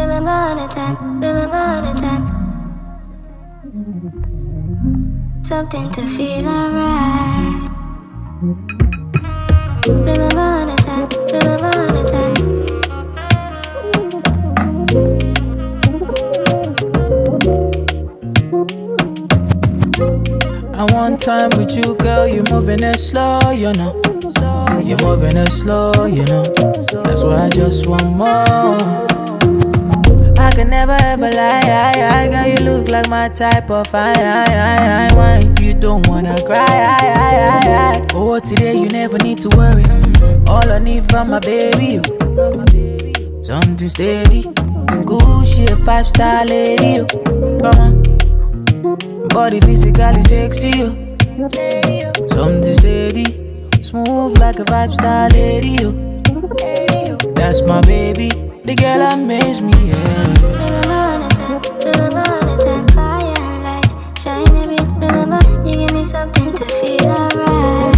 remember the time, remember the time. Something to feel alright. Remember the time, remember the time. I want time with you, girl. You're moving it slow, you know. You're moving it slow, you know. That's why I just want more. I can never ever lie, I, I, girl. You look like my type of I, I, I, I, wine. You don't wanna cry, I, I, I, I. Oh, today you never need to worry. All I need from my baby, oh. something steady. Good shit, five star lady, you. Mama. Body physically sexy, you. Something steady, smooth like a five star lady. That's my baby, the girl amaze me, yeah. Remember the time, remember the time. Fire light, shine every. Remember, you give me something to feel alright.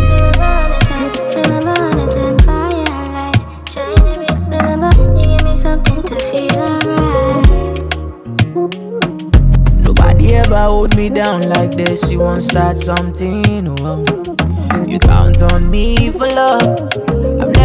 Remember the time, remember the time. Fire light, shine every. Remember, you give me something to feel alright. Nobody ever hold me down like this. You won't start something, oh. You count on me for love.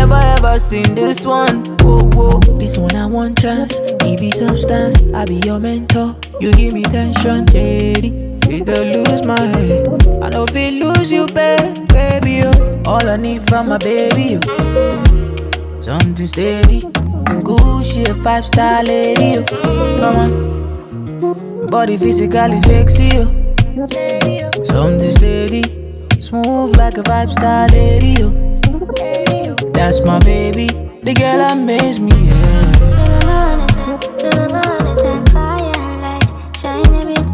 Never ever seen this one. Whoa, whoa. This one I want chance. He be substance. I be your mentor. You give me tension, JD. Feel to lose my head. I know if it lose you, babe, baby. Oh. All I need from my baby. Oh. Something steady. Good shit, five star lady. Oh. Body physically sexy, yo. Something steady, smooth like a five star lady, yo. That's my baby, the girl amaze me, yeah.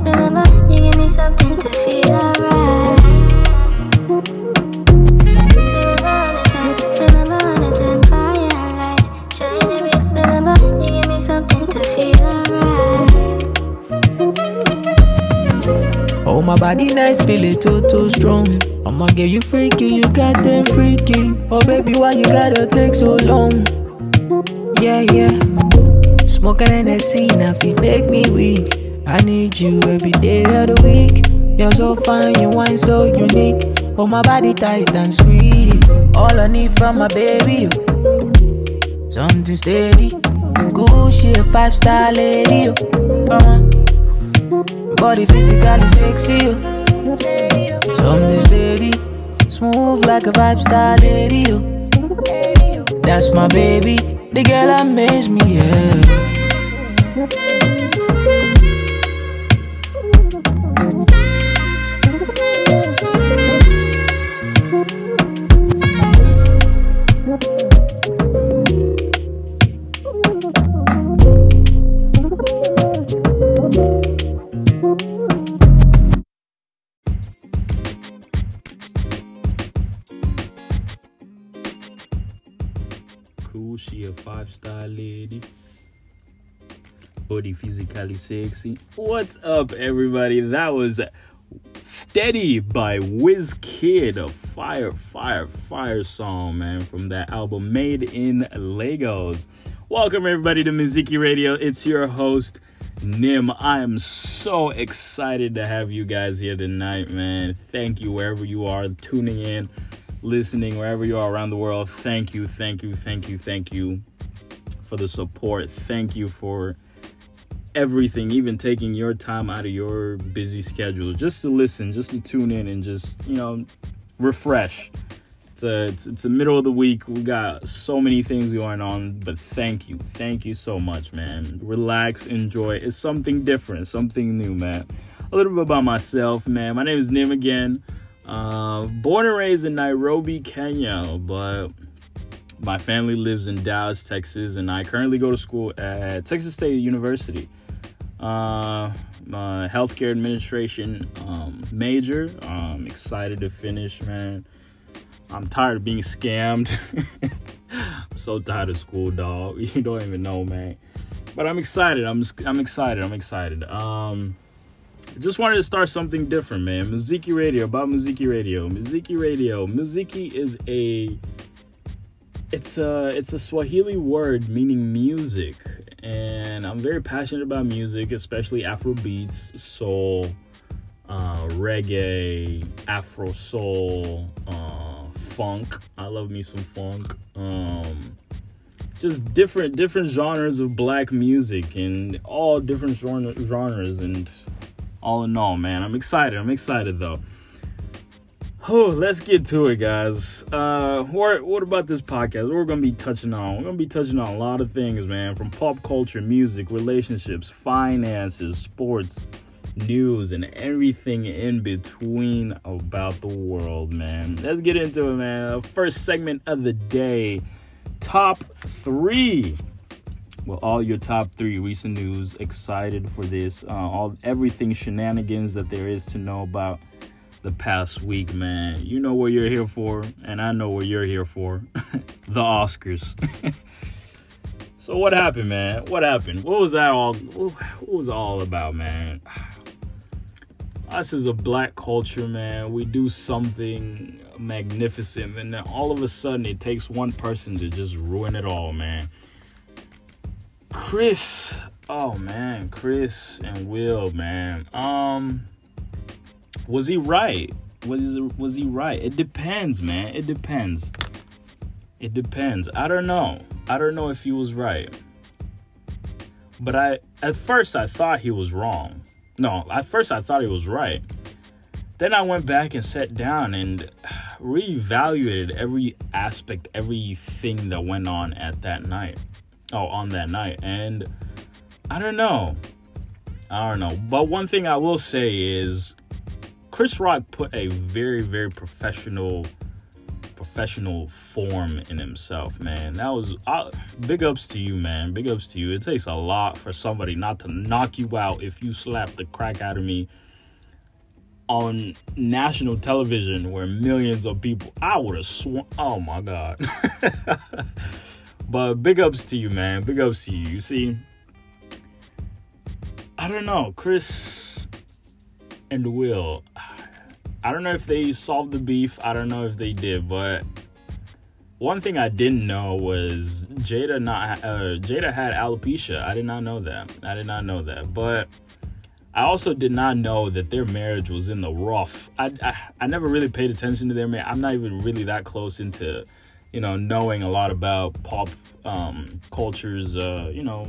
Remember, you give me something to feel alright. Oh, my body nice, feel it too, too strong. I'ma get you freaky, you got them freaky. Oh, baby, why you gotta take so long? Yeah, yeah. Smoking Hennessy, now you make me weak. I need you every day of the week. You're so fine, you wine so unique. Oh, my body tight and sweet. All I need from my baby. Something steady. Good shit, five star lady, you. Uh-huh. Body physically sexy, you. Something steady. Smooth like a five star lady. That's my baby. The girl amaze me, yeah. Cool, she a five star lady. Body physically sexy. What's up, everybody? That was Steady by Kid, a fire, fire, fire song, man, from that album Made in Lagos. Welcome, everybody, to Muziki Radio. It's your host, Nim. I am so excited to have you guys here tonight, man. Thank you, wherever you are tuning in, listening, wherever you are around the world. Thank you, thank you, thank you, thank you for the support. Thank you for everything, even taking your time out of your busy schedule just to listen, just to tune in and just, you know, refresh. It's a, it's, it's the middle of the week. We got so many things going on, but thank you. Thank you so much, man. Relax, enjoy. It's something different, something new, man. A little bit about myself, man. My name is Nim again. Uh, born and raised in Nairobi, Kenya, but my family lives in Dallas, Texas, and I currently go to school at Texas State University. Uh, my healthcare administration um, major. I'm excited to finish, man. I'm tired of being scammed. I'm so tired of school, dog. You don't even know, man. But I'm excited. I'm I'm excited. I'm excited. Um, just wanted to start something different, man. Muziki Radio about Muziki Radio. Muziki Radio. Muziki is a it's a it's a Swahili word meaning music, and I'm very passionate about music, especially Afro beats, soul, uh, reggae, Afro soul, uh, funk. I love me some funk. Um, just different different genres of black music and all different genre- genres and all in all, man, I'm excited. I'm excited though. Oh, let's get to it, guys. Uh, what what about this podcast? We're gonna be touching on. We're gonna be touching on a lot of things, man. From pop culture, music, relationships, finances, sports, news, and everything in between about the world, man. Let's get into it, man. First segment of the day, top three. Well, all your top three recent news. Excited for this. Uh, all everything shenanigans that there is to know about the past week, man. You know what you're here for, and I know what you're here for. the Oscars. so what happened, man? What happened? What was that all what was all about, man? Us as a black culture, man, we do something magnificent, and then all of a sudden it takes one person to just ruin it all, man. Chris, oh man, Chris and Will, man. Um was he right? Was was he right? It depends, man. It depends. It depends. I don't know. I don't know if he was right. But I at first I thought he was wrong. No, at first I thought he was right. Then I went back and sat down and reevaluated every aspect, everything that went on at that night. Oh, on that night. And I don't know. I don't know. But one thing I will say is Chris Rock put a very, very professional, professional form in himself, man. That was big ups to you, man. Big ups to you. It takes a lot for somebody not to knock you out if you slap the crack out of me on national television where millions of people. I would have sworn. Oh my god. but big ups to you, man. Big ups to you. You see, I don't know, Chris and Will. I don't know if they solved the beef. I don't know if they did, but one thing I didn't know was Jada not uh, Jada had alopecia. I did not know that. I did not know that, but I also did not know that their marriage was in the rough. I I, I never really paid attention to their marriage. I'm not even really that close into, you know, knowing a lot about pop um, cultures. Uh, you know,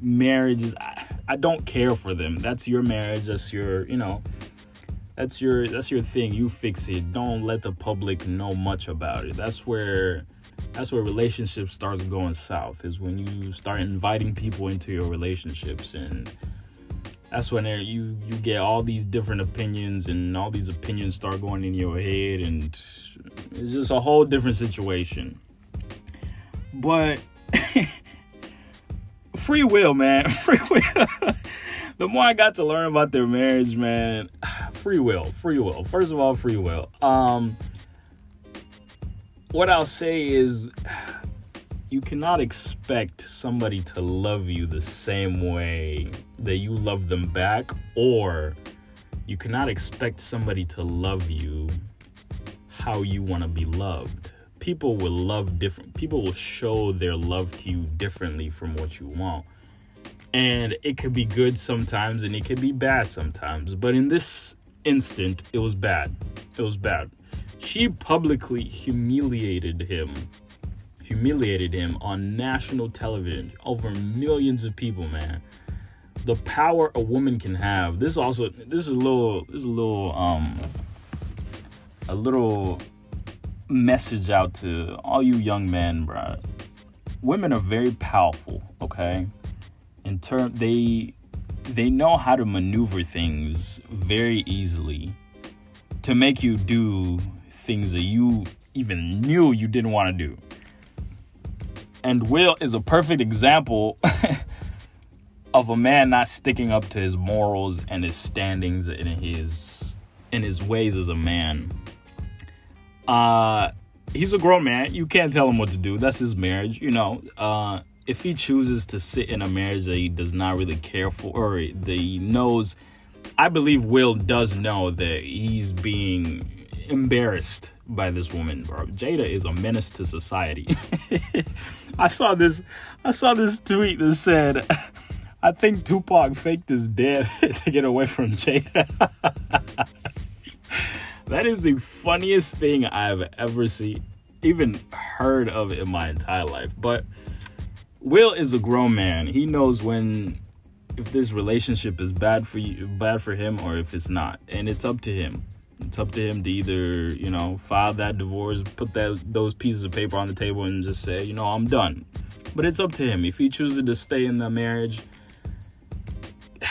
marriages. I, I don't care for them. That's your marriage. That's your you know that's your that's your thing you fix it don't let the public know much about it that's where that's where relationships starts going south is when you start inviting people into your relationships and that's when you you get all these different opinions and all these opinions start going in your head and it's just a whole different situation but free will man free will the more i got to learn about their marriage man free will, free will. First of all, free will. Um, what I'll say is, you cannot expect somebody to love you the same way that you love them back, or you cannot expect somebody to love you how you want to be loved. People will love different. People will show their love to you differently from what you want. And it could be good sometimes and it could be bad sometimes. But in this instant, it was bad. It was bad. She publicly humiliated him, humiliated him on national television over millions of people, man. The power a woman can have. This also this is a little this is a little um a little message out to all you young men, bro. Women are very powerful, okay? In term they they know how to maneuver things very easily to make you do things that you even knew you didn't want to do. And Will is a perfect example of a man not sticking up to his morals and his standings and his in his ways as a man. Uh he's a grown man. You can't tell him what to do. That's his marriage, you know. Uh if he chooses to sit in a marriage that he does not really care for or that he knows I believe Will does know that he's being embarrassed by this woman, bro. Jada is a menace to society. I saw this I saw this tweet that said I think Tupac faked his death to get away from Jada. that is the funniest thing I've ever seen, even heard of in my entire life. But Will is a grown man. He knows when if this relationship is bad for you, bad for him, or if it's not, and it's up to him. It's up to him to either you know file that divorce, put that those pieces of paper on the table, and just say you know I'm done. But it's up to him if he chooses to stay in the marriage.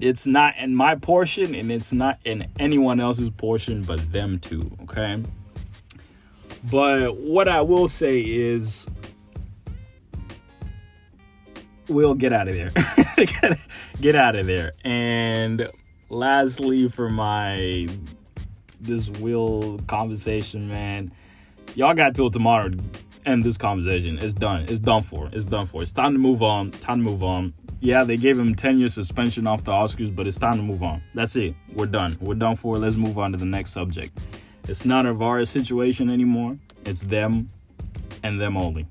It's not in my portion, and it's not in anyone else's portion but them two. Okay. But what I will say is we'll get out of there. get out of there. And lastly, for my this will conversation, man, y'all got till tomorrow to end this conversation. It's done. It's done for. It's done for. It's time to move on. Time to move on. Yeah, they gave him 10 years suspension off the Oscars, but it's time to move on. That's it. We're done. We're done for. Let's move on to the next subject. It's not a VAR situation anymore. It's them and them only.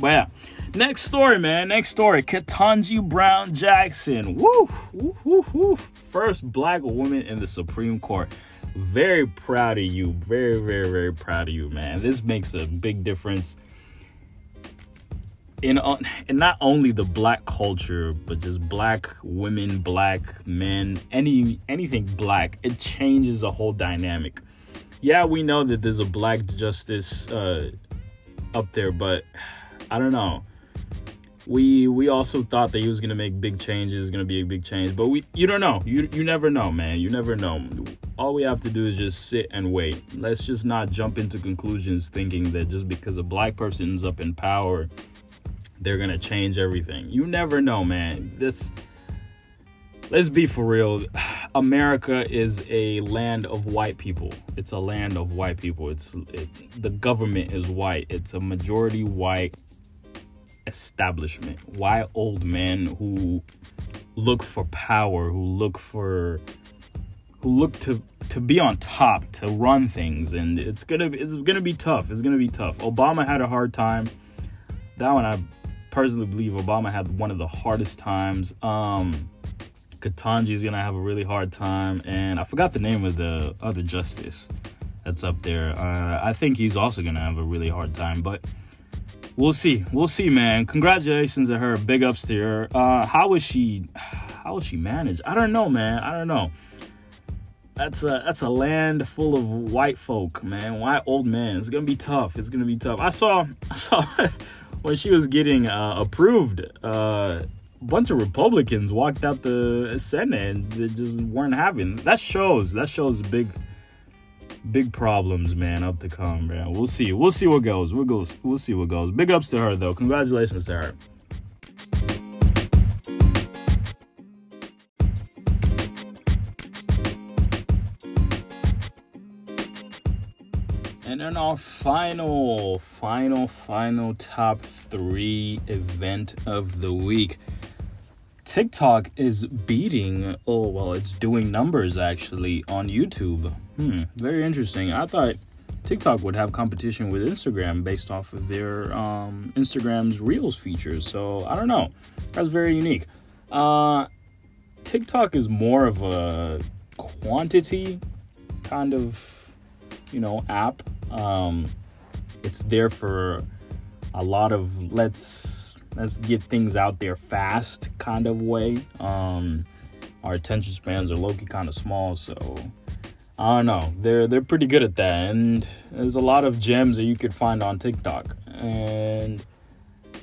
But yeah, Next story, man. Next story. Ketanji Brown Jackson. Woo, woo, woo, woo. First black woman in the Supreme Court. Very proud of you. Very, very, very proud of you, man. This makes a big difference in uh, in not only the black culture, but just black women, black men, any anything black. It changes the whole dynamic. Yeah, we know that there's a black justice uh, up there, but I don't know we we also thought that he was gonna make big changes, gonna be a big change, but we you don't know. You you never know, man. You never know. All we have to do is just sit and wait. Let's just not jump into conclusions thinking that just because a black person's up in power, they're gonna change everything. You never know, man. This let's be for real. America is a land of white people. It's a land of white people. It's it, the government is white. It's a majority white establishment. Why old men who look for power, who look for who look to to be on top, to run things and it's going to it's going to be tough. It's going to be tough. Obama had a hard time. That one I personally believe Obama had one of the hardest times. Um Ketanji's going to have a really hard time and I forgot the name of the other justice that's up there. Uh, I think he's also going to have a really hard time, but we'll see. We'll see, man. Congratulations to her. Big ups to her. Uh, how was she? How was she managed? I don't know, man. I don't know. That's a that's a land full of white folk, man. White old men. It's gonna be tough. It's gonna be tough. I saw I saw when she was getting uh, approved. Uh, a bunch of Republicans walked out the Senate and they just weren't having. That shows. That shows big big problems, man, up to come, man. We'll see. We'll see what goes. We'll go. We'll see what goes. Big ups to her, though. Congratulations to her. And then our final, final, final top three event of the week. TikTok is beating, oh, well, it's doing numbers actually on YouTube. Hmm, very interesting. I thought TikTok would have competition with Instagram based off of their um, Instagram's Reels features. So I don't know. That's very unique. Uh, TikTok is more of a quantity kind of, you know, app. Um, it's there for a lot of let's let's get things out there fast kind of way. Um, our attention spans are low key kind of small, so I don't know. They're they're pretty good at that, and there's a lot of gems that you could find on TikTok, and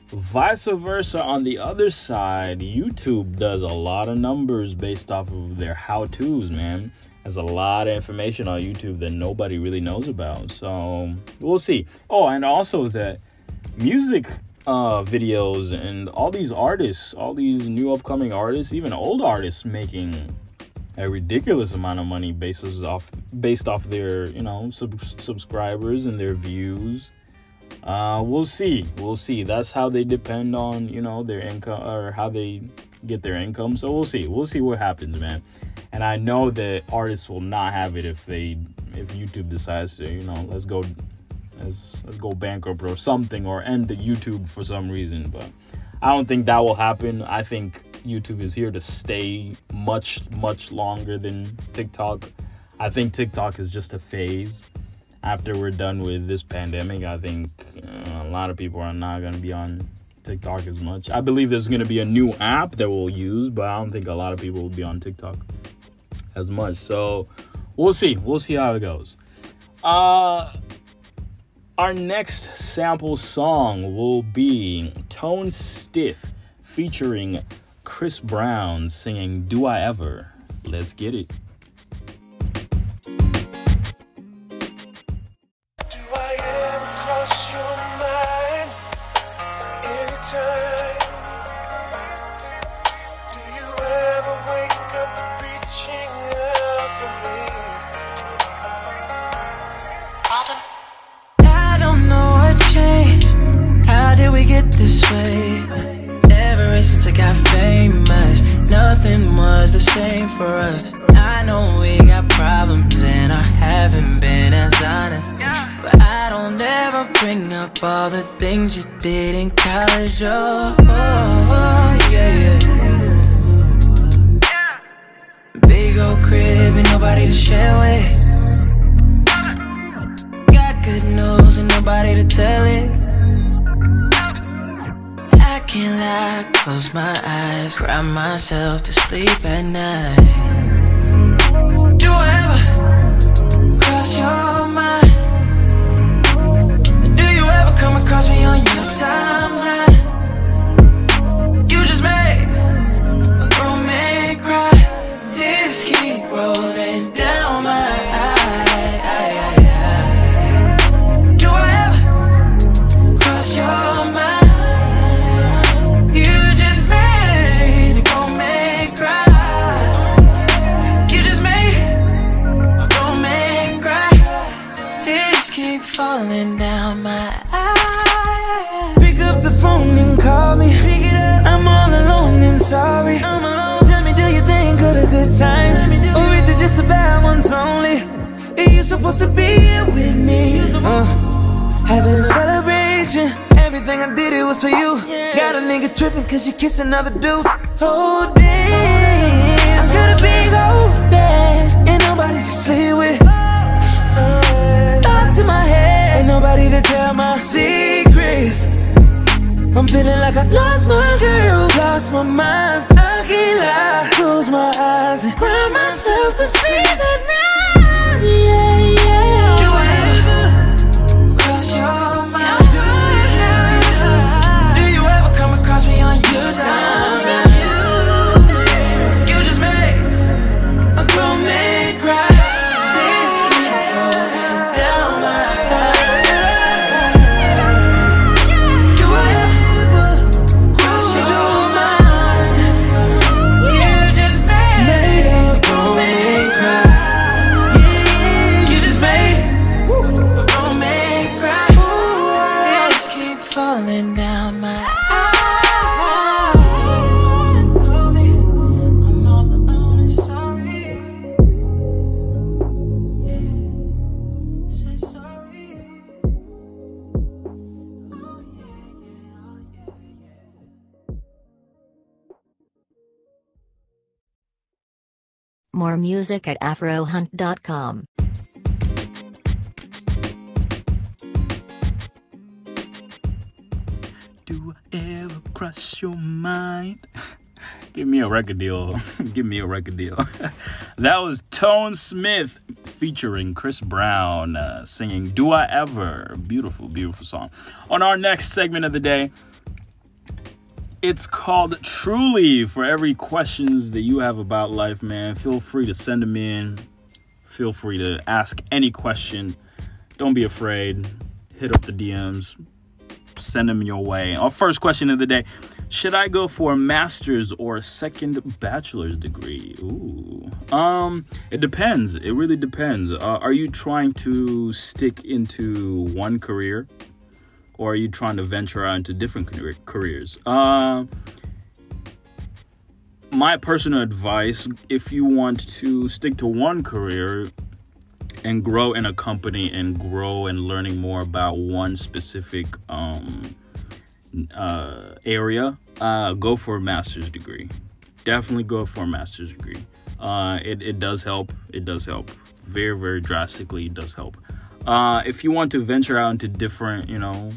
vice versa. On the other side, YouTube does a lot of numbers based off of their how-tos, man. There's a lot of information on YouTube that nobody really knows about, so we'll see. Oh, and also that music uh, videos and all these artists, all these new upcoming artists, even old artists making a ridiculous amount of money based off based off their you know sub- subscribers and their views. Uh, we'll see. We'll see. That's how they depend on you know their income or how they get their income. So we'll see. We'll see what happens, man. And I know that artists will not have it if they if YouTube decides to, you know, let's go let's let's go bankrupt or something or end the YouTube for some reason. But I don't think that will happen. I think YouTube is here to stay much much longer than TikTok. I think TikTok is just a phase. After we're done with this pandemic, I think uh, a lot of people are not going to be on TikTok as much. I believe there's going to be a new app that we'll use, but I don't think a lot of people will be on TikTok as much. So we'll see. We'll see how it goes. Uh our next sample song will be Tone Stith featuring Chris Brown singing Do I Ever? Let's get it. Things you did in college. Oh, oh, oh, yeah, yeah. Big old crib and nobody to share with. Got good news and nobody to tell it. I can't lie, close my eyes, cry myself to sleep at night. Do I ever cross your come across me on your timeline? Sorry. I'm alone. Tell me, do you think of the good times? Or is it just the bad ones only? Are you supposed to be here with me? Uh, having a celebration. Everything I did, it was for you. Got a nigga tripping cause you kissing other dudes. Oh, damn. I got a big old bed. Ain't nobody to sleep with. Thought to my head. Ain't nobody to tell my secrets. I'm feeling like I lost my girl, lost my mind. I can't lie. Close my eyes and cry myself to sleep at night. Music at afrohunt.com. Do I ever cross your mind? Give me a record deal. Give me a record deal. that was Tone Stith featuring Chris Brown uh, singing Do I Ever? Beautiful, beautiful song. On our next segment of the day, it's called Truly. For every questions that you have about life, man, feel free to send them in. Feel free to ask any question. Don't be afraid. Hit up the DMs send them your way. Our first question of the day Should I go for a master's or a second bachelor's degree? Ooh. Um, it depends. It really depends. Uh, are you trying to stick into one career or are you trying to venture out into different careers? Uh, my personal advice if you want to stick to one career and grow in a company and grow and learning more about one specific um, uh, area, uh, go for a master's degree. Definitely go for a master's degree. Uh, it, it does help. It does help. Very, very drastically, it does help. Uh, if you want to venture out into different, you know,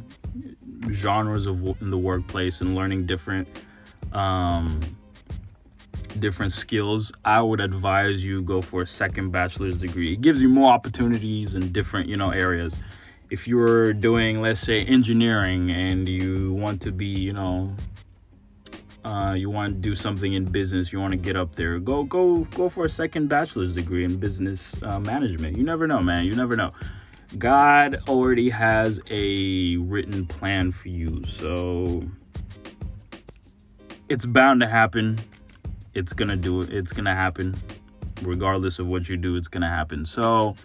genres of in the workplace and learning different um, different skills, I would advise you go for a second bachelor's degree. It gives you more opportunities in different, you know, areas. If you're doing, let's say, engineering and you want to be, you know, uh, you want to do something in business, you want to get up there, go go go for a second bachelor's degree in business uh, management. You never know, man. You never know. God already has a written plan for you, so it's bound to happen. It's gonna do it. It's gonna happen, regardless of what you do. It's gonna happen. So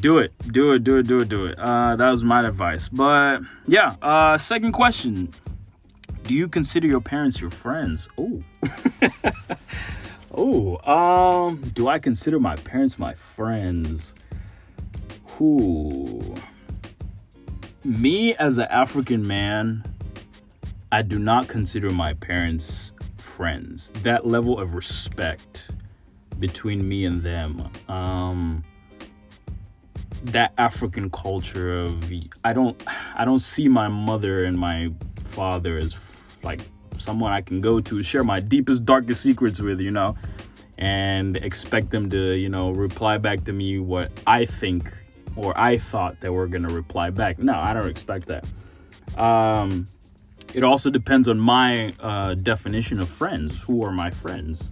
do it, do it, do it, do it, do it. Uh, that was my advice. But yeah, uh, second question: Do you consider your parents your friends? Oh, oh. Um, do I consider my parents my friends? Who? Me as an African man, I do not consider my parents friends. That level of respect between me and them. Um that African culture of I don't I don't see my mother and my father as f- like someone I can go to share my deepest darkest secrets with, you know, and expect them to, you know, reply back to me what I think or I thought they were going to reply back. No, I don't expect that. Um it also depends on my uh, definition of friends. Who are my friends?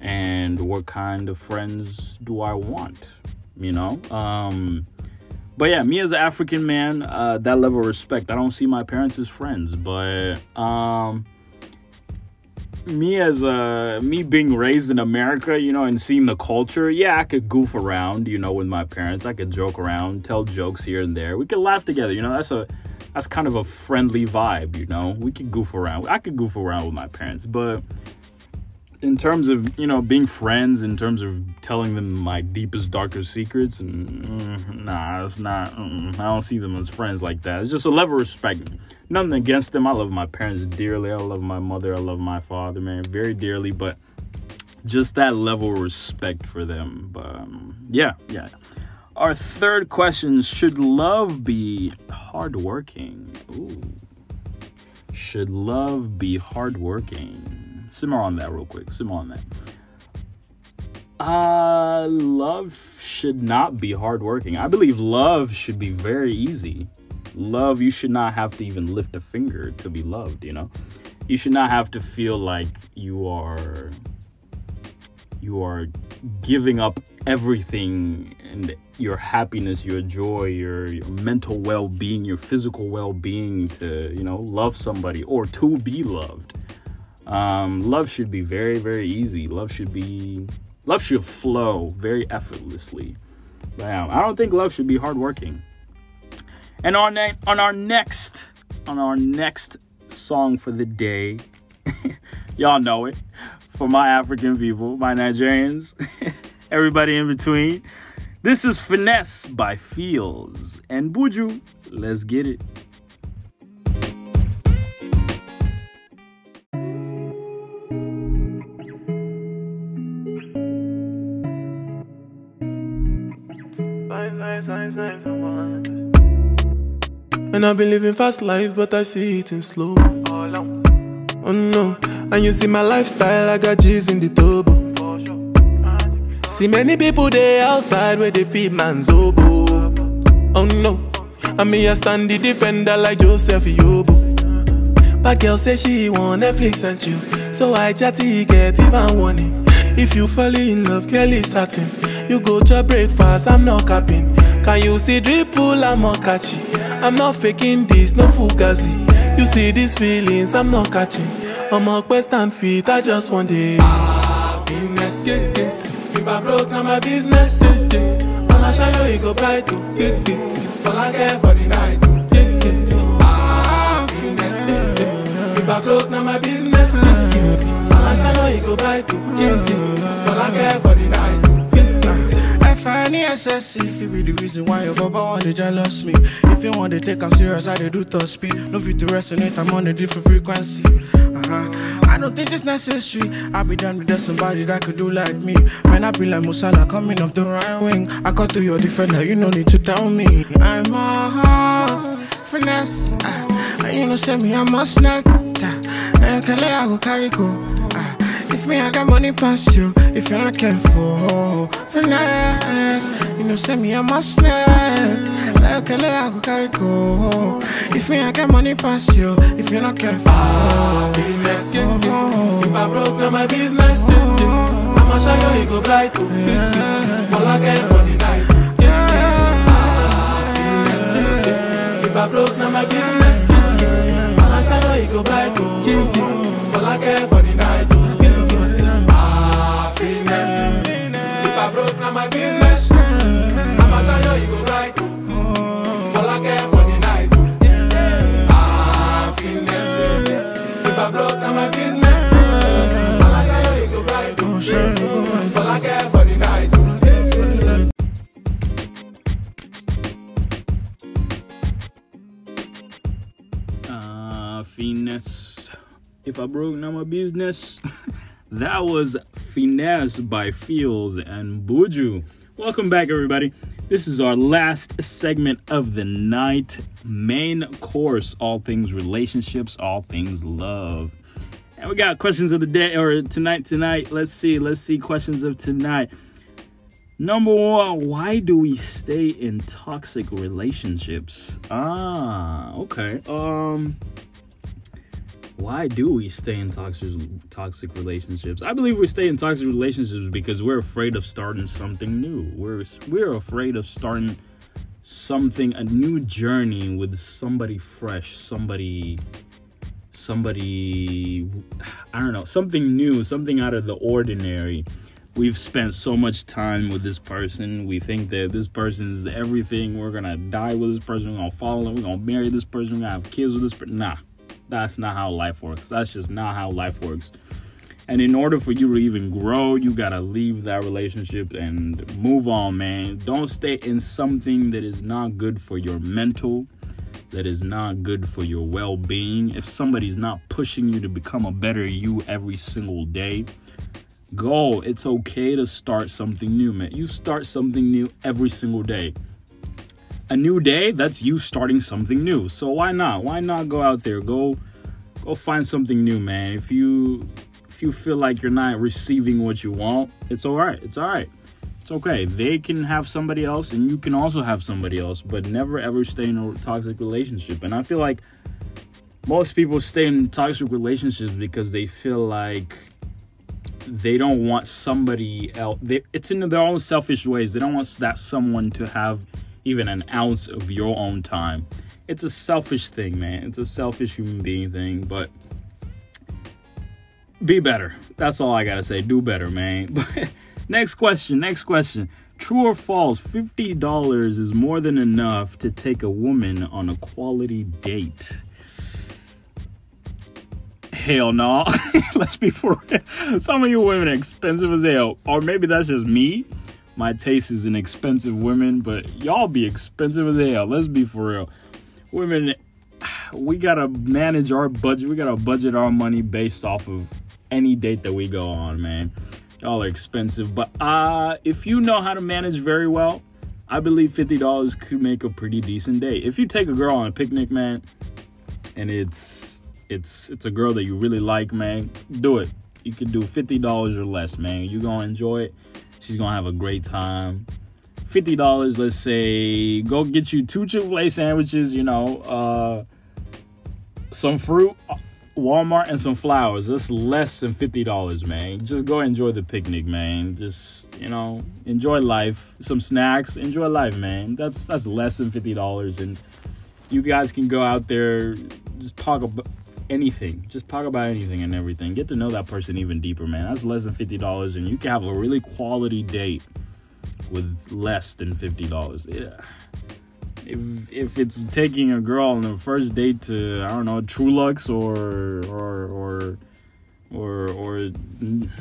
And what kind of friends do I want? You know? Um, but yeah, me as an African man, uh, that level of respect, I don't see my parents as friends. But um, me as a me being raised in America, you know, and seeing the culture, yeah, I could goof around, you know, with my parents. I could joke around, tell jokes here and there. We could laugh together, you know. That's a that's kind of a friendly vibe, you know. We could goof around. I could goof around with my parents, but in terms of you know being friends, in terms of telling them my deepest, darkest secrets, and mm, nah, it's not. Mm, I don't see them as friends like that. It's just a level of respect. Nothing against them. I love my parents dearly. I love my mother. I love my father, man, very dearly. But just that level of respect for them. But um, yeah, yeah. Our third question Should love be hardworking? Ooh. Should love be hardworking? Simmer on that real quick. Simmer on that. Uh, love should not be hardworking. I believe love should be very easy. Love, you should not have to even lift a finger to be loved, you know? You should not have to feel like you are you are giving up everything and your happiness, your joy, your, your mental well-being, your physical well-being to, you know, love somebody or to be loved. Um, love should be very, very easy. Love should be love should flow very effortlessly. Bam. I don't think love should be hardworking. And on on our next on our next song for the day, y'all know it. For my African people, my Nigerians, everybody in between. This is Finesse by Pheelz and Buju. Let's get it. And I've been living fast life, but I see it in slow. Oh no, and you see my lifestyle, I got G's in the turbo. See many people there outside where they feed man's oboe. Oh no, and me I stand the defender like Joseph Yobo. But girl say she want Netflix and chill, so I chatty get even warning. If you fall in love, Kelly satin. You go to breakfast, I'm not capping. Can you see dripple, I'm not catchy. I'm not faking this, no fugazi. You see these feelings, I'm not catching. I'm a quest feet, I just want it. Happiness, yeah, yeah. If I broke, now my business, yeah, yeah. I'ma show you, it go bright, yeah, yeah. All I care for the night, yeah, yeah. Happiness, yeah, yeah. If I broke, now my business, yeah, yeah. I'ma show you, it go bright, yeah, yeah. All I care for the night, find excess, if it be the reason why your baba want to jealous me. If you want to take I'm serious, I dey do top speed. No fit to resonate, I'm on a different frequency. Uh-huh. I don't think it's necessary. I be done with that somebody that could do like me. Man, I be like Musala coming off the right wing. I cut through your defender, you no need to tell me. I'm a horse, finesse. Uh, you know, send me, I must not. Uh, I go carry go. If me, I got money past you. If you're not careful, finesse. You know, send me, I must not. Like Kele, I go carry go. If me, I got money past you. If you're not careful. Ah, Finesse, yeah, yeah. If I broke, now my business. Yeah, yeah. I'ma show you, you go bright. Oh, yeah. All I care for the night. Yeah. Ah, finesse, yeah, yeah. If I broke, now my business. Yeah, yeah. I'ma show you, go bright. Oh. All I care for the I broke, now my business. I'ma show you, you go bright. Oh, all I care for the night. Ah, finesse. If I broke, now my business. All I care, you go right. All for the night. Uh, finesse. If I broke, now my business. that was finesse by Pheelz and Buju. Welcome back, everybody. This is our last segment of the night. Main course, all things relationships, all things love. And we got questions of the day or tonight. Tonight, let's see. Let's see questions of tonight. Number one, why do we stay in toxic relationships? Ah, okay. Um, why do we stay in toxic toxic relationships? I believe we stay in toxic relationships because we're afraid of starting something new. We're we're afraid of starting something a new journey with somebody fresh, somebody somebody I don't know, something new, something out of the ordinary. We've spent so much time with this person. We think that this person is everything. We're gonna die with this person. We're gonna fall in love. We're gonna marry this person. We're gonna have kids with this person. Nah, that's not how life works. That's just not how life works. And in order for you to even grow, you gotta leave that relationship and move on, man. Don't stay in something that is not good for your mental, that is not good for your well being. If somebody's not pushing you to become a better you every single day, go. It's okay to start something new, man. You start something new every single day. A new day, that's you starting something new. So why not? Why not go out there? Go go find something new, man. If you if you feel like you're not receiving what you want, it's all right. It's all right. It's okay. They can have somebody else and you can also have somebody else, but never ever stay in a toxic relationship. And I feel like most people stay in toxic relationships because they feel like they don't want somebody else. They, it's in their own selfish ways. They don't want that someone to have even an ounce of your own time. It's a selfish thing, man. It's a selfish human being thing, but be better. That's all I gotta say. Do better, man. next question. Next question. True or false? Fifty dollars is more than enough to take a woman on a quality date. Hell no. Let's be for real. Some of you women are expensive as hell. Or maybe that's just me. My taste is in expensive women, but y'all be expensive as hell. Let's be for real. Women, we gotta manage our budget. We gotta budget our money based off of any date that we go on, man. Y'all are expensive. But uh if you know how to manage very well, I believe $50 could make a pretty decent date. If you take a girl on a picnic, man, and it's it's it's a girl that you really like, man, do it. You could do fifty dollars or less, man. You gonna enjoy it. She's gonna have a great time. Fifty dollars, let's say, go get you two Chick Fil A sandwiches. You know, uh, some fruit, Walmart, and some flowers. That's less than fifty dollars, man. Just go enjoy the picnic, man. Just you know, enjoy life. Some snacks, enjoy life, man. That's that's less than fifty dollars, and you guys can go out there, just talk about anything. Just talk about anything and everything. Get to know that person even deeper, man. That's less than fifty dollars, and you can have a really quality date with less than fifty dollars. Yeah. If if it's taking a girl on the first date to I don't know True Lux or or or or or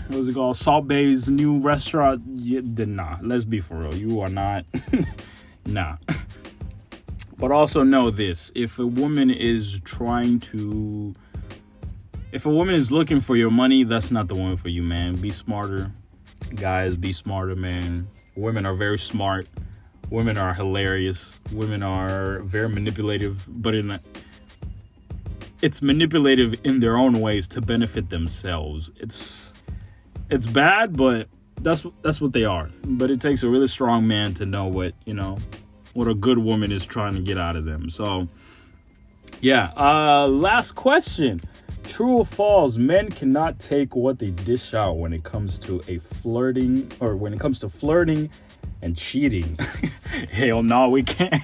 what was it called? Salt Bae's new restaurant. Yeah, then nah, let's be for real. You are not. nah. But also know this: if a woman is trying to, if a woman is looking for your money, that's not the woman for you, man. Be smarter, guys. Be smarter, man. Women are very smart. Women are hilarious. Women are very manipulative, but in a, it's manipulative in their own ways to benefit themselves. It's it's bad, but that's that's what they are. But it takes a really strong man to know what you know what a good woman is trying to get out of them. So yeah. Uh, last question. True or false? Men cannot take what they dish out when it comes to a flirting or when it comes to flirting and cheating. Hell no, we can't.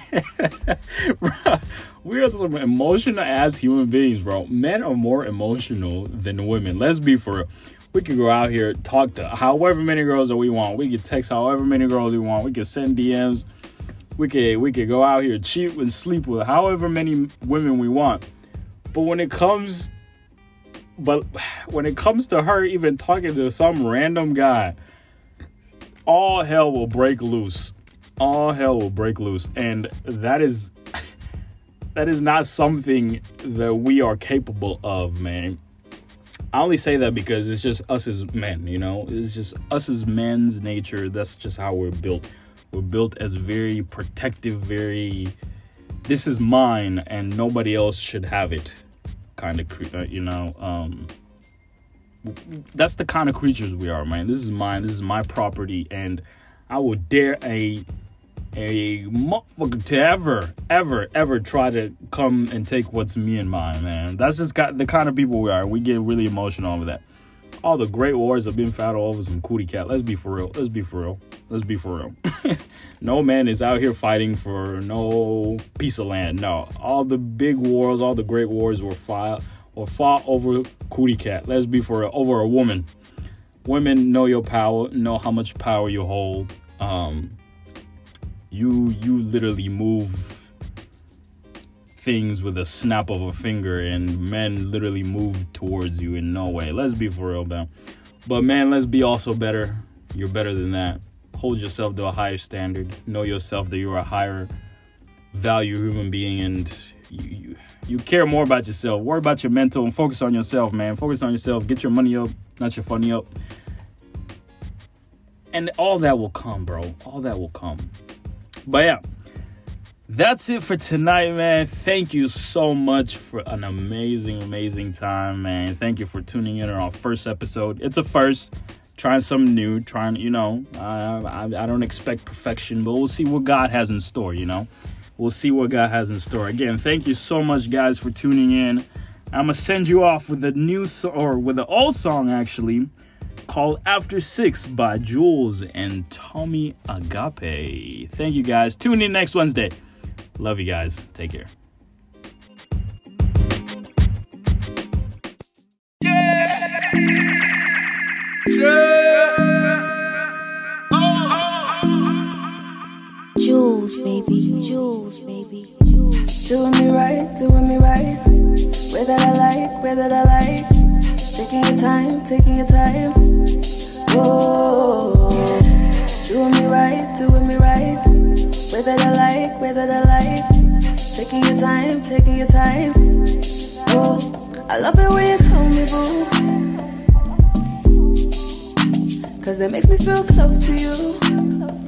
We are some emotional ass human beings, bro. Men are more emotional than women. Let's be for real. We could go out here, talk to however many girls that we want. We can text however many girls we want. We can send DMs. We could we could go out here, cheat and sleep with however many women we want. But when it comes but when it comes to her even talking to some random guy, all hell will break loose. All hell will break loose. And that is that is not something that we are capable of, man. I only say that because it's just us as men, you know? It's just us as men's nature. That's just how we're built. We're built as very protective, very this is mine and nobody else should have it kind of, uh, you know, um that's the kind of creatures we are, man. This is mine. This is my property, and I would dare a a motherfucker to ever, ever, ever try to come and take what's me and mine, man. That's just got the kind of people we are. We get really emotional over that. All the great wars have been fought over some cootie cat. Let's be for real. Let's be for real. Let's be for real. no man is out here fighting for no piece of land. No, all the big wars, all the great wars were fought or fought over cootie cat. Let's be for real. Over a woman. Women know your power, know how much power you hold. Um, you you literally move things with a snap of a finger and men literally move towards you in no way let's be for real man but man let's be also better you're better than that hold yourself to a higher standard know yourself that you're a higher value human being and you, you you care more about yourself. Worry about your mental and focus on yourself man. Focus on yourself. Get your money up not your funny up. And all that will come bro. All that will come. But yeah, that's it for tonight, man. Thank you so much for an amazing, amazing time, man. Thank you for tuning in on our first episode. It's a first, trying something new, trying, you know, I, I, don't expect perfection, but we'll see what God has in store, you know. We'll see what God has in store. Again, thank you so much, guys, for tuning in. I'm gonna send you off with a new so- or with an old song actually called After Six by Jules and Tommy Agape. Thank you guys. Tune in next Wednesday. Love you guys. Take care. Jules, baby, Jules, baby. Doing me right, doing me right. Way that I like, way that I like. Taking your time, taking your time. Oh, doing me right, doing me right. Way that I like, way that I like. Taking your time, taking your time. Oh, I love it when you call me boo. Cause it makes me feel close to you.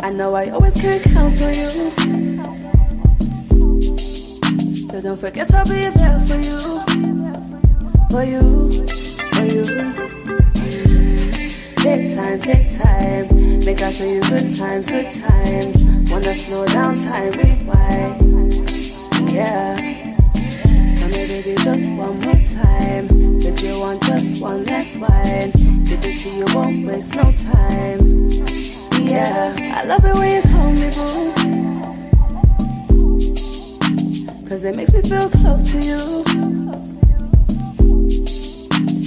I know I always can count on you. So don't forget I'll be there for you. For you, for you. Take time, take time. Make I show you good times, good times. Wanna slow down time, rewind. Yeah. Tell me, baby, just one more time. If you want just one last wine, give it to you, won't waste no time. Yeah, I love it when you call me boo. Cause it makes me feel close to you.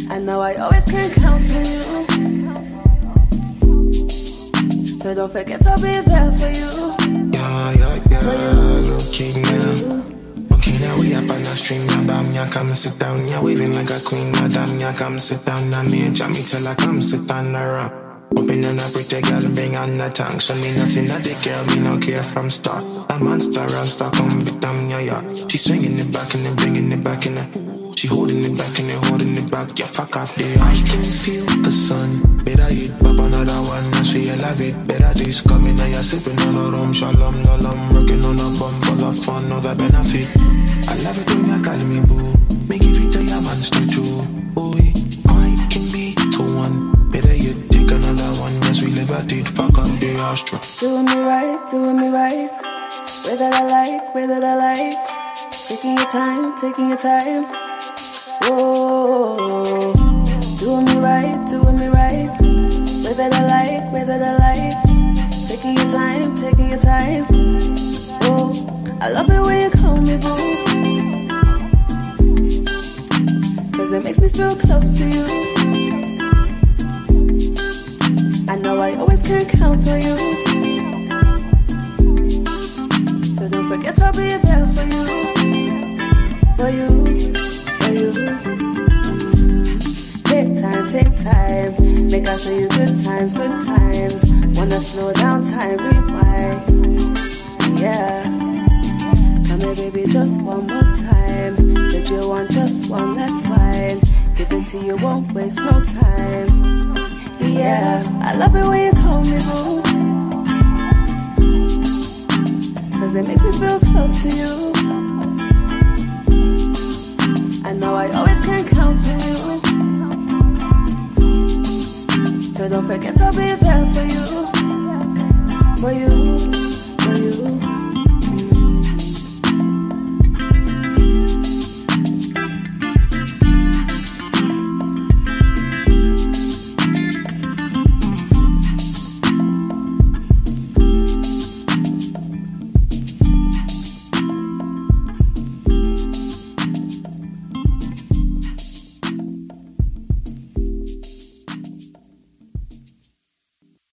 I know I always can count on you. So don't forget I'll be there for you. Yeah, yeah, yeah, low key now. Okay, Now we up on the stream. now bam, ya come sit down. Yeah, waving like a queen, madam, ya come sit down. Now me and Jamie tell her come sit down rock. Open on a pretty girl, bring on the tongue. Show me nothing that the girl, me no care from start. A monster, rasta, come big damn, yeah, yeah. She swinging it back and then bringing it back in her. She holding it back and then holding it back. Yeah, fuck off the ice cream. Feel the sun. Better eat pop another one. I see you love it. Better this coming. Now you're sipping on a rum. Shalom, lalam. Working on a bum. Full of fun. All the benefit. I love it when you call me boo. Astra. Doing me right, doing me right. Way that I like, way that I like. Taking your time, taking your time. Whoa, doing me right, doing me right. Way that I like, way that I like. Taking your time, taking your time. Whoa, I love it when you call me boo. Cause it makes me feel close to you. I know I always can count on you. So don't forget I'll be there for you. For you, for you. Take time, take time. Make I show you good times, good times. Wanna slow down time, rewind. Yeah. Come here, baby, just one more time. Did you want just one last wine? Give it to you, won't waste no time yeah. I love it when you call me home. Cause it makes me feel close to you. I know I always can count on you. So don't forget to be there for you. For you.